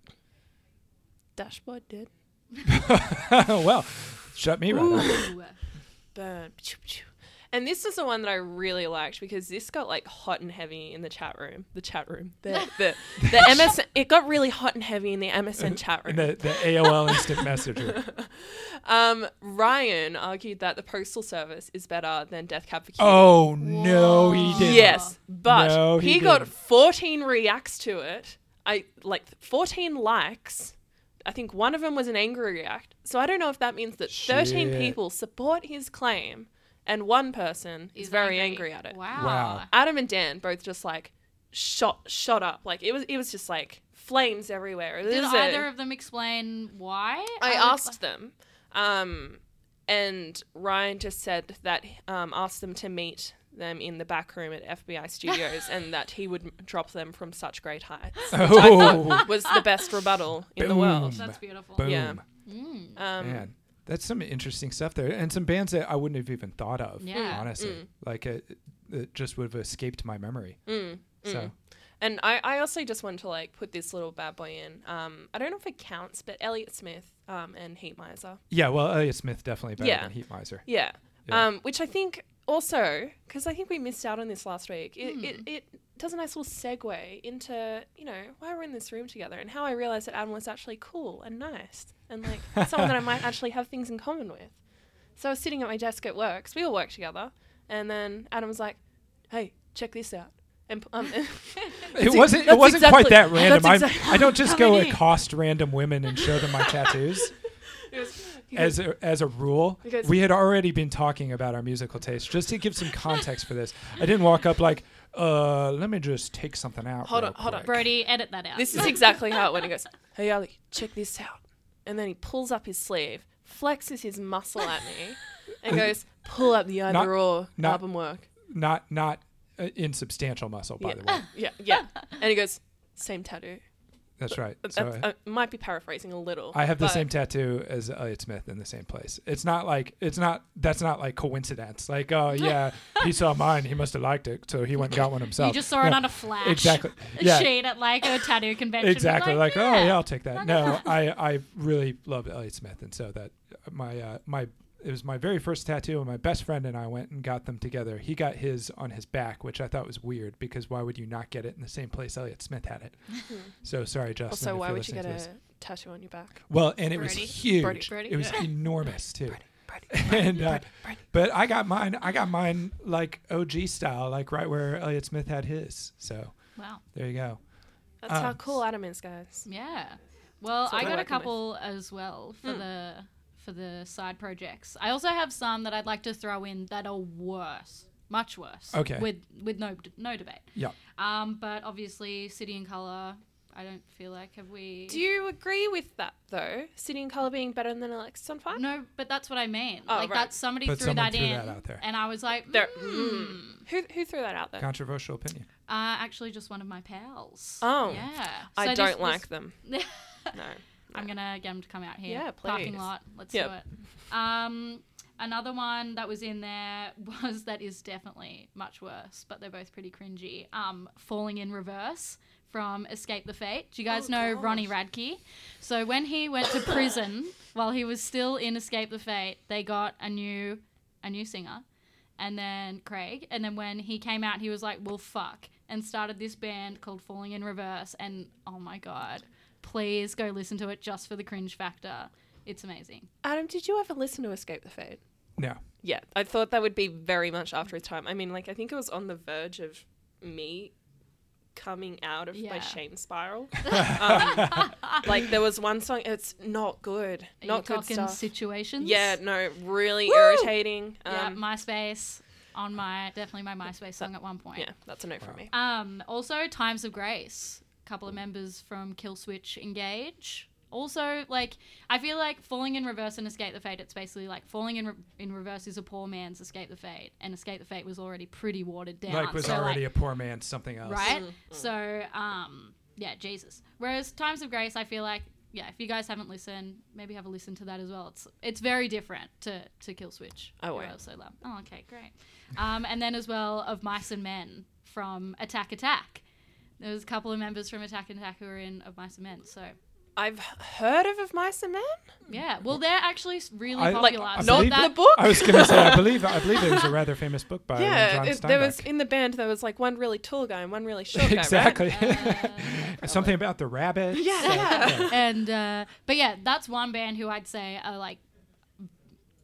Dashboard did. well, shut me right up. Burn. Pchoo, pchoo. And this is the one that I really liked because this got like hot and heavy in the chat room. The chat room. The the, the MSN. It got really hot and heavy in the MSN chat room. In the, the AOL Instant Messenger. Um, Ryan argued that the postal service is better than Death Cab for Cutie. Oh no, he didn't. Yes, but No, he, he got 14 reacts to it. I like 14 likes. I think one of them was an angry react. So I don't know if that means that 13 Shit. people support his claim and one person is, Is very angry. at it. Wow. Wow. Adam and Dan both just like shot shot up. Like it was it was just like flames everywhere. It Did was a- either of them explain why? I would- asked them, um, and Ryan just said that um, asked them to meet them in the back room at FBI studios, and that he would m- drop them from such great heights. Which I Oh, thought was the best rebuttal in the world. That's beautiful. boom. Yeah. Mm. Um, Man, that's some interesting stuff there, and some bands that I wouldn't have even thought of. Yeah. honestly, Mm. like it, it just would have escaped my memory. mm, mm. So And I, I also just want to like put this little bad boy in. Um, I don't know if it counts, but Elliott Smith um, and Heat Miser. yeah, well, Elliott Smith definitely better Yeah. than Heat Miser. Yeah. Yeah. Um, which I think also, because I think we missed out on this last week, it, Hmm. it, it does a nice little segue into, you know, why we're in this room together and how I realized that Adam was actually cool and nice and like someone that I might actually have things in common with. So I was sitting at my desk at work, 'cause we all work together, and then Adam was like, hey, check this out. And um, It wasn't. It wasn't exactly- quite that random. I, exactly I don't just go accost random women and show them my tattoos. He As a, as a rule, Because- we had already been talking about our musical taste. Just to give some context for this, I didn't walk up like, "Uh, let me just take something out." Hold on, hold on. Brody, edit that out. this is exactly how it went. He goes, "Hey Ali, check this out," and then he pulls up his sleeve, flexes his muscle at me, and goes, "Pull up the Not- other raw not- album work." Not not uh, insubstantial muscle, by Yeah. the way. Yeah, yeah. And he goes, "Same tattoo." That's right. That's, So I- I might be paraphrasing a little. I have the same tattoo as Elliott Smith in the same place. It's not like it's not that's not like coincidence. Like, oh yeah, he saw mine, he must have liked it, so he went and got one himself. you just saw it on a flash. exactly. Yeah. sheet at like a tattoo convention. Exactly. Like, oh yeah, I'll take that. No. I I really love Elliott Smith, and so that my uh, my it was my very first tattoo, and my best friend and I went and got them together. He got his on his back, which I thought was weird because why would you not get it in the same place Elliott Smith had it? So sorry, Justin. Also, if why would you get a tattoo on your back? Well, and it was huge. Brody. Brody? It was Yeah. enormous too. Brody, and uh, Brody, Brody. but I got mine. I got mine like OG style, like right where Elliott Smith had his. So Wow. there you go. That's how Um, cool Adam is, guys. Yeah. Well, I got a working with. couple as well for Hmm. the for the side projects. I also have some that I'd like to throw in that are worse, much worse. Okay. With with no no debate. Yeah. Um, but obviously, City and Color. I don't feel like have we. Do you agree with that though? City and Color being better than Alexis on Fire? No, but that's what I mean. Oh, like right. that somebody But threw that threw in, that out there. and I was like, There- hmm. Who who threw that out there? Controversial opinion. Uh, actually, just one of my pals. Oh. yeah. I So this- don't this- like them. No. I'm gonna get him to come out here. Yeah, please. Parking lot. Let's Yep. do it. Um, another one that was in there was that is definitely much worse, but they're both pretty cringy. Um, falling in reverse from Escape the Fate. Do you guys Oh, know gosh. Ronnie Radke? So when he went to prison while he was still in Escape the Fate, they got a new a new singer. And then Craig, and then when he came out, he was like, "Well, fuck," and started this band called Falling in Reverse. And oh my god, please go listen to it just for the cringe factor. It's amazing. Adam, did you ever listen to Escape the Fate? No. Yeah, I thought that would be very much after its time. I mean, like I think it was on the verge of me coming out of my shame spiral. um, like there was one song, it's not good, Are not you good talking stuff. situations? Yeah, no, really irritating. yeah. Um, MySpace on my definitely my MySpace song at one point. yeah, that's a no from me. Um, also, Times of Grace. A couple of members from Killswitch engage. Also, like I feel like falling in reverse and escape the fate. It's basically like falling in re- in reverse is a poor man's escape the fate, and escape the fate was already pretty watered down. like was So, already a poor man's something else. right. Mm, So, um, yeah, Jesus. Whereas Times of Grace, I feel like, yeah, if you guys haven't listened, maybe have a listen to that as well. It's it's very different to to Killswitch. I who won't. also love. Oh, okay, great. Um, and then as well of Mice and Men from Attack Attack. There was a couple of members from Attack and Attack who were in of Mice and Men. So I've heard of Of Mice and Men. yeah, well, they're actually really I- popular. Like, I not believe that- the book. I was gonna say I believe I believe it was a rather famous book by yeah, John it- there was in the band. There was like one really tall guy and one really short guy. right? exactly. Uh, Something about the rabbit. Yeah. and uh, but yeah, that's one band who I'd say are like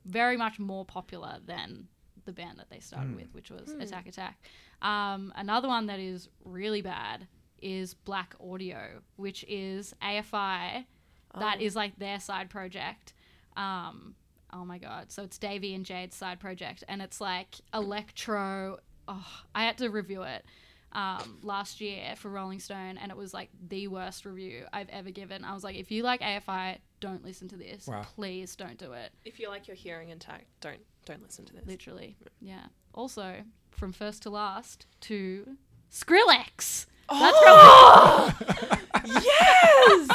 very much more popular than the band that they started with, which was Attack Attack. Um, another one that is really bad is Blaqk Audio, which is AFI. That Oh. is like their side project. Um, oh my god! So it's Davey and Jade's side project, and it's like electro. Oh, I had to review it um, last year for Rolling Stone, and it was like the worst review I've ever given. I was like, if you like AFI, don't listen to this. Wow. Please don't do it. If you like your hearing intact, don't don't listen to this. Literally, yeah. Also, from first to last to Skrillex. That's probably oh! yes.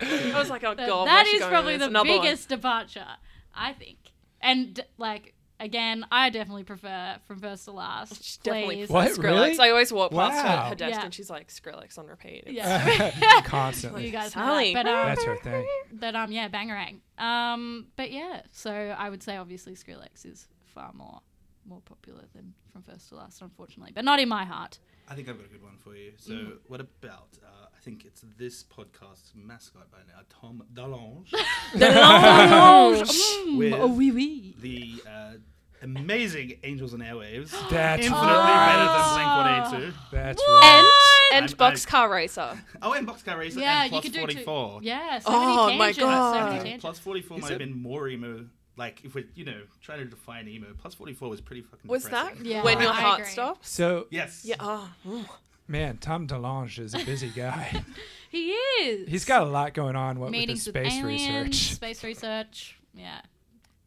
I was like, oh god, that where's she is going probably the this? Another one. biggest departure, I think. And like again, I definitely prefer from first to last. She's definitely Please. What? Skrillex. Really? I always walk past her, Wow. her desk Yeah. and she's like Skrillex on repeat. It's- Yeah. Constantly. you guys know Sally. that. But um, That's her thing. but um, yeah, bangarang. Um, but yeah, so I would say obviously Skrillex is far more more popular than from first to last, unfortunately, but not in my heart. I think I've got a good one for you. So, Mm. what about? Uh, I think it's this podcast's mascot by now, Tom DeLonge, The Mm, oh, oui, oui. the uh, amazing Angels and Airwaves. That's Infinitely right. better than Blink 182. That's And right. and I'm- Boxcar Racer. Oh, and Boxcar Racer Yeah, and you Plus could do 44. two. Yeah, so Oh many my tangents. So many God. tangents. Plus 44 Is might have been more emo. Like, if we're, you know, trying to define emo, Plus 44 was pretty fucking Was that. Yeah, when your I heart agree. stops? So Yes. Yeah. Oh. man, Tom DeLonge is a busy guy. He is. He's got a lot going on. What meetings with the space aliens, research? space research. Yeah.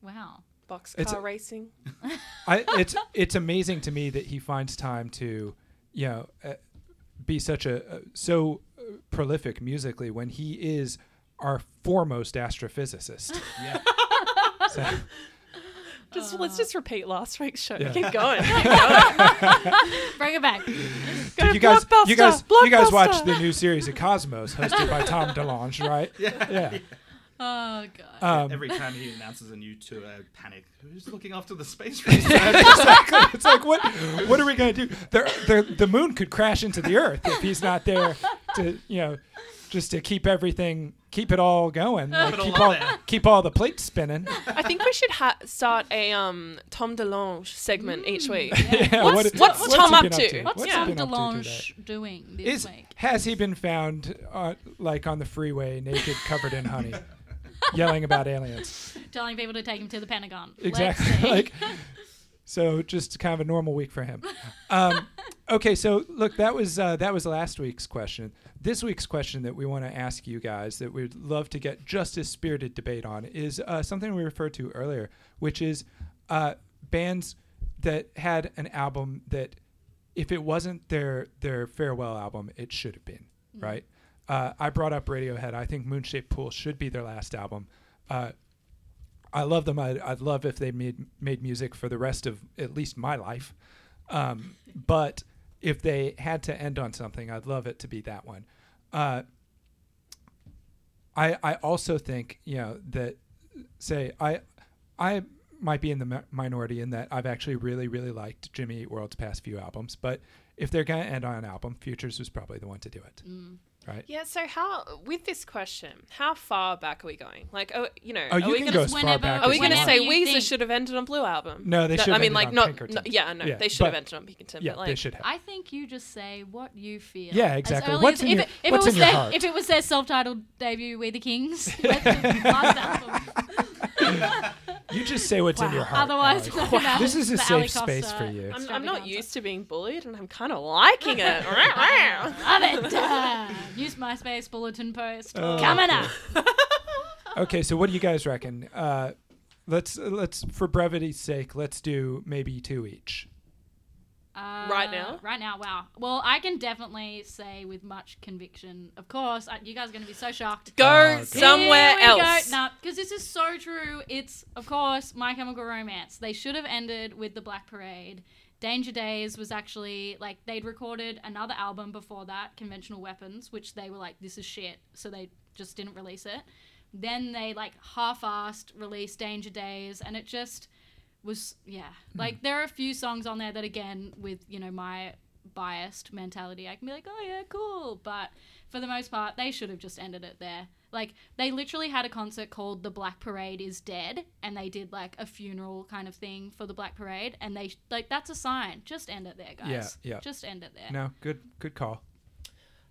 Wow. Boxcar It's- racing. I, it's it's amazing to me that he finds time to, you know, uh, be such a uh, so uh, prolific musically when he is our foremost astrophysicist. Yeah. So, Just let's just repeat last week's show. Yeah. Keep going. Keep going. Bring it back. Go you guys, you guys, you guys watch the new series of Cosmos, hosted by Tom DeLonge, right? Yeah. Yeah. Oh god. Um, Every time he announces a new tour, I panic. Who's looking after the space race? exactly. It's like what what are we gonna do? The, the the moon could crash into the Earth if he's not there to you know just to keep everything keep it all going. Like, keep all keep all the plates spinning. I think we should ha- start a um Tom DeLonge segment each week. Yeah, What's- what's he Tom up to? to? What's What's Tom he been to DeLonge doing this Is week? has he been found uh, like on the freeway naked, covered in honey, yelling about aliens? Telling people to take him to the Pentagon. Let's Exactly. see. like so just kind of a normal week for him. Um, okay, so look, that was uh, that was last week's question. This week's question that we want to ask you guys that we'd love to get just as spirited debate on is uh, something we referred to earlier, which is uh, bands that had an album that if it wasn't their their farewell album, it should have been right. Uh, I brought up Radiohead. I think Moonshaped Pool should be their last album. I love them. I'd, I'd love if they made made music for the rest of at least my life. Um, but if they had to end on something, I'd love it to be that one. Uh, I I also think you know that say I I might be in the mi- minority in that I've actually really really liked Jimmy Eat World's past few albums, but if they're gonna end on an album, Futures was probably the one to do it, Mm. Right? Yeah. So how with this question, how far back are we going? Like, oh, you know, Oh, are you we can gonna go as far back Are we going to say Whenever Weezer think- should have ended on Blue Album? No, they No, should I mean, ended like, on not. Pinkerton. no- yeah, no, Yeah, they should have but- ended on Pinkerton. Yeah, but like, they should have. I think you just say what you feel. Yeah, exactly. early What's as- in if your- it, if what's it was in your their, heart? If it was their self-titled debut, We the Kings, let the last album. You just say what's in your heart. Otherwise, Alex. nothing matters. This is a The Ali safe space Costa for you. I'm, I'm not extravaganza. used to being bullied, and I'm kind of liking it. Love it. Uh, use MySpace bulletin post Oh, coming okay. up. Okay, so what do you guys reckon? Uh, let's let's for brevity's sake, let's do maybe two each. Uh, Right now? Right now, wow. Well, I can definitely say with much conviction. Of course, I, you guys are going to be so shocked. Go Oh, somewhere Here we else. Go. No, because this is so true. It's of course My Chemical Romance. They should have ended with the Black Parade. Danger Days was actually like they'd recorded another album before that, Conventional Weapons, which they were like, this is shit, so they just didn't release it. Then they like half-assed released Danger Days, and it just was yeah. Like there are a few songs on there that again, with you know my biased mentality, I can be like, oh yeah, cool, but for the most part, they should have just ended it there. Like they literally had a concert called "The Black Parade Is Dead," and they did like a funeral kind of thing for the Black Parade, and they like that's a sign. Just end it there, guys. Yeah, yeah. Just end it there. No, good good call.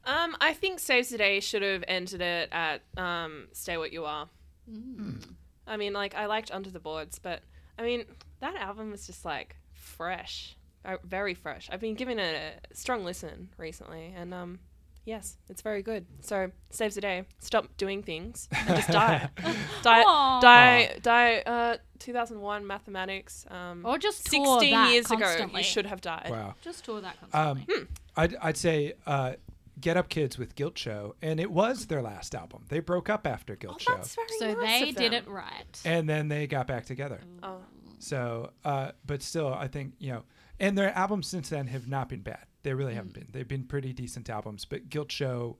Um, I think Saves the Day should have ended it at um, Stay What You Are. Mm. I mean, like, I liked Under the Boards, but I mean, that album was just like fresh, uh, very fresh. I've been giving it a strong listen recently, and um, yes, it's very good. So, Saves the Day. Stop doing things and just die. die, Aw. die, die. Uh, 2001 mathematics. Um, Or just tour 16 that years ago, you should have died. Wow. Just tour that Um, constantly. I'd I'd say uh, Get Up Kids with Guilt Show, and it was their last album. They broke up after Oh, Guilt Show, that's very so nice they of did it right. and then they got back together. Oh. So, uh, but still, I think you know, and their albums since then have not been bad. They really haven't been. They've been pretty decent albums. But Guilt Show,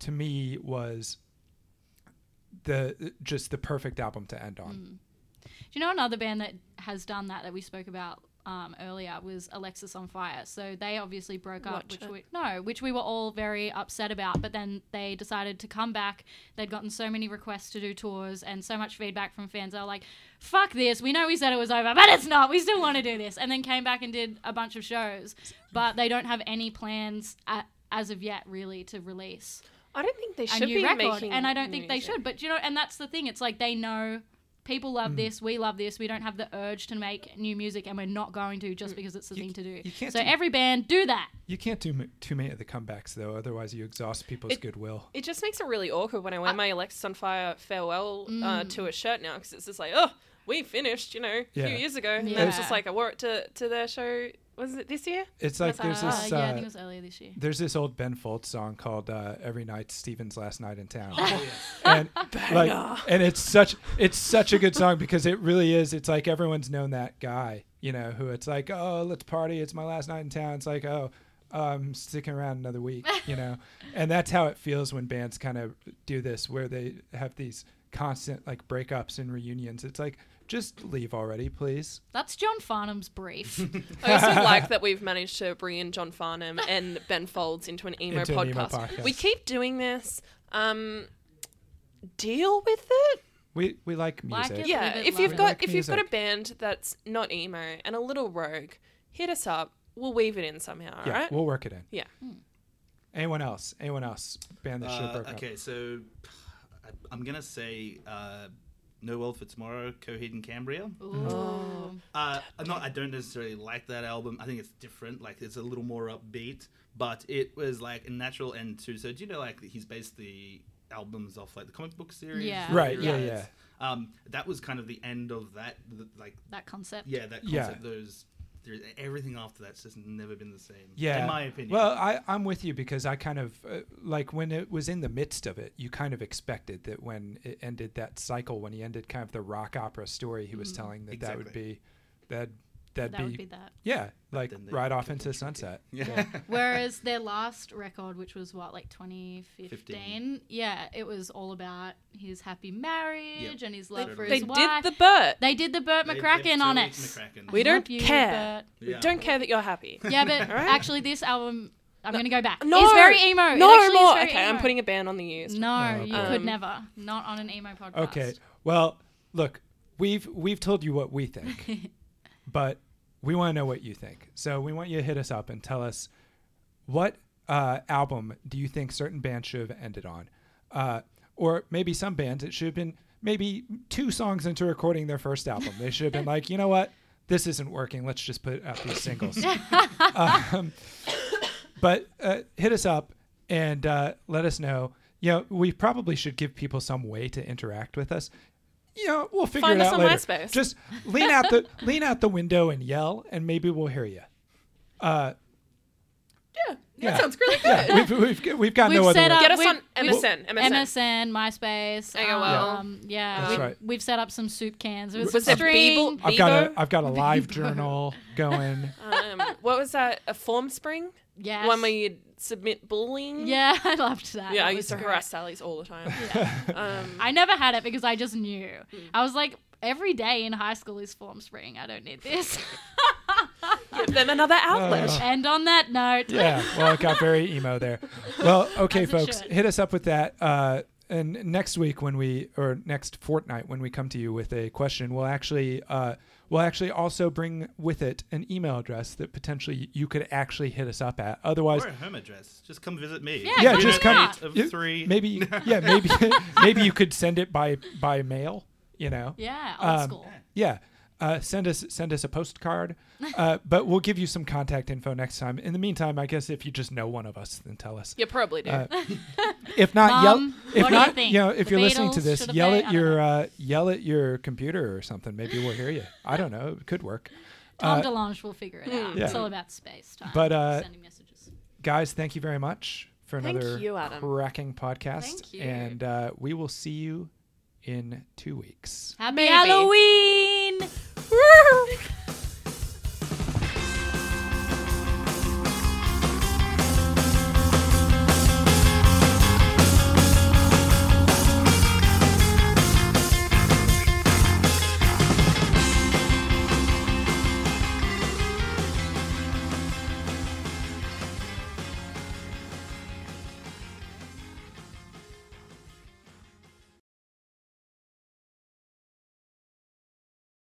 to me, was the just the perfect album to end on. Do you know another band that has done that that we spoke about um, earlier was Alexis on Fire. So they obviously broke up, Watch which it. we no, which we were all very upset about. But then they decided to come back. They'd gotten so many requests to do tours and so much feedback from fans. They were like, "Fuck this! We know we said it was over, but it's not. We still want to do this." And then came back and did a bunch of shows, but they don't have any plans at, as of yet, really, to release I don't think they a should new be record, making and I don't think they should. But you know, and that's the thing. It's like they know people love this, we love this. We don't have the urge to make new music, and we're not going to just because it's the You- thing to do. you can't so do- every band do that. You can't do m- too many of the comebacks though, otherwise you exhaust people's It- goodwill. It just makes it really awkward when I wear my Alexis on Fire farewell uh, Mm. to a shirt now because it's just like, oh, we finished, you know, a Yeah. few years ago. And then it's just like I wore it to, to their show. Was it this year? It's like That's there's how- this Uh, yeah, I uh, think it was earlier this year. there's this old Ben Folds song called uh, "Every Night Steven's Last Night in Town," Oh, and like, and it's such it's such a good song because it really is. It's like everyone's known that guy, you know, who it's like, oh, let's party. It's my last night in town. It's like, oh, I'm sticking around another week, you know, and that's how it feels when bands kind of do this, where they have these constant like breakups and reunions. It's like, just leave already, please. That's John Farnham's brief. I also like that we've managed to bring in John Farnham and Ben Folds into an emo, Into podcast. an emo podcast. We keep doing this. Um, deal with it. We we like Like music. it. Yeah, Leave if alone. you've We got like if you've got a music. band that's not emo and a little rogue, hit us up. We'll weave it in somehow. All yeah, right. we'll work it in. Yeah. Anyone else? Anyone else? Band that should have Uh, broke up. okay, so I, I'm gonna say uh, No World for Tomorrow, Coheed and Cambria. Ooh. Uh, I'm not. I don't necessarily like that album. I think it's different. Like it's a little more upbeat, but it was like a natural end to. So do you know like he's based the albums off like the comic book series? Yeah. Right, yeah, It's- Um, that was kind of the end of that. the- Like that concept. yeah, that Yeah. concept. Those. There, everything after that's just never been the same. Yeah. in my opinion. Well, I, I'm with you because I kind of uh, like when it was in the midst of it, you kind of expected that when it ended that cycle, when he ended kind of the rock opera story he was telling, that that would be that that'd that be, would be that. yeah, like then right off into tricked sunset. yeah. Whereas their last record, which was what, like 2015, 15. yeah, it was all about his happy marriage and his love They- for They his did the Bert. they did the Bert They- they McCracken on it. McCracken. We I don't you, care. Bert. We don't care that you're happy. Yeah, but All right. actually, this album, I'm going to go back. No, it's very emo. It No is more. very Okay, I'm putting a ban on the used. No, Oh, you boy. could Um, never. Not on an emo podcast. Okay, well, look, we've we've told you what we think, but we want to know what you think. So we want you to hit us up and tell us what uh, album do you think certain bands should have ended on, uh, or maybe some bands it should have been maybe two songs into recording their first album. They should have been like, you know what, this isn't working. Let's just put out these singles. um, but uh, hit us up and uh, let us know. You know, we probably should give people some way to interact with us. You know, we'll figure Find it us out on later. MySpace. Just lean out the lean out the window and yell, and maybe we'll hear you. Uh, Yeah, that Yeah. sounds really good. yeah, we've, we've, we've got We've no other set way. up Get us on MSN. MSN. MSN, MySpace, AOL. um, yeah, That's we've, right. we've set up some soup cans. It was, Was it. Beeble? I've got a Bebo? I've got a live journal going. Um, what was that? A form spring? Yes. One where you'd submit bullying? Yeah, I loved that. Yeah, That I used to great. harass Sally's all the time. Um, I never had it because I just knew. Mm. I was like, every day in high school is form spring. I don't need this. give them another outlet. Uh, and on that note, yeah, well, it got very emo there. Well, okay, As folks, should. hit us up with that. Uh, and next week when we, or next fortnight when we come to you with a question, we'll actually, uh, we'll actually also bring with it an email address that potentially you could actually hit us up at. Otherwise, Or a home address. Just come visit me. Yeah, Yeah, just come- eight Of you- three. maybe, yeah, maybe, maybe you could send it by by mail. You know, yeah, old Um, school. Yeah. Uh, send us send us a postcard, uh, but we'll give you some contact info next time. In the meantime, I guess if you just know one of us, then tell us. You probably do. Uh, if not, Mom, yell. what If do you not, think? know, if The you're listening to this, yell at your uh, yell at your computer or something. Maybe we'll hear you. I don't know. It could work. Tom uh, DeLonge will figure it out. Yeah. It's all about space time. But, uh, sending messages. Guys, thank you very much for another you, cracking podcast. Thank you. And uh, we will see you in two weeks. Happy Maybe. Halloween! Woo!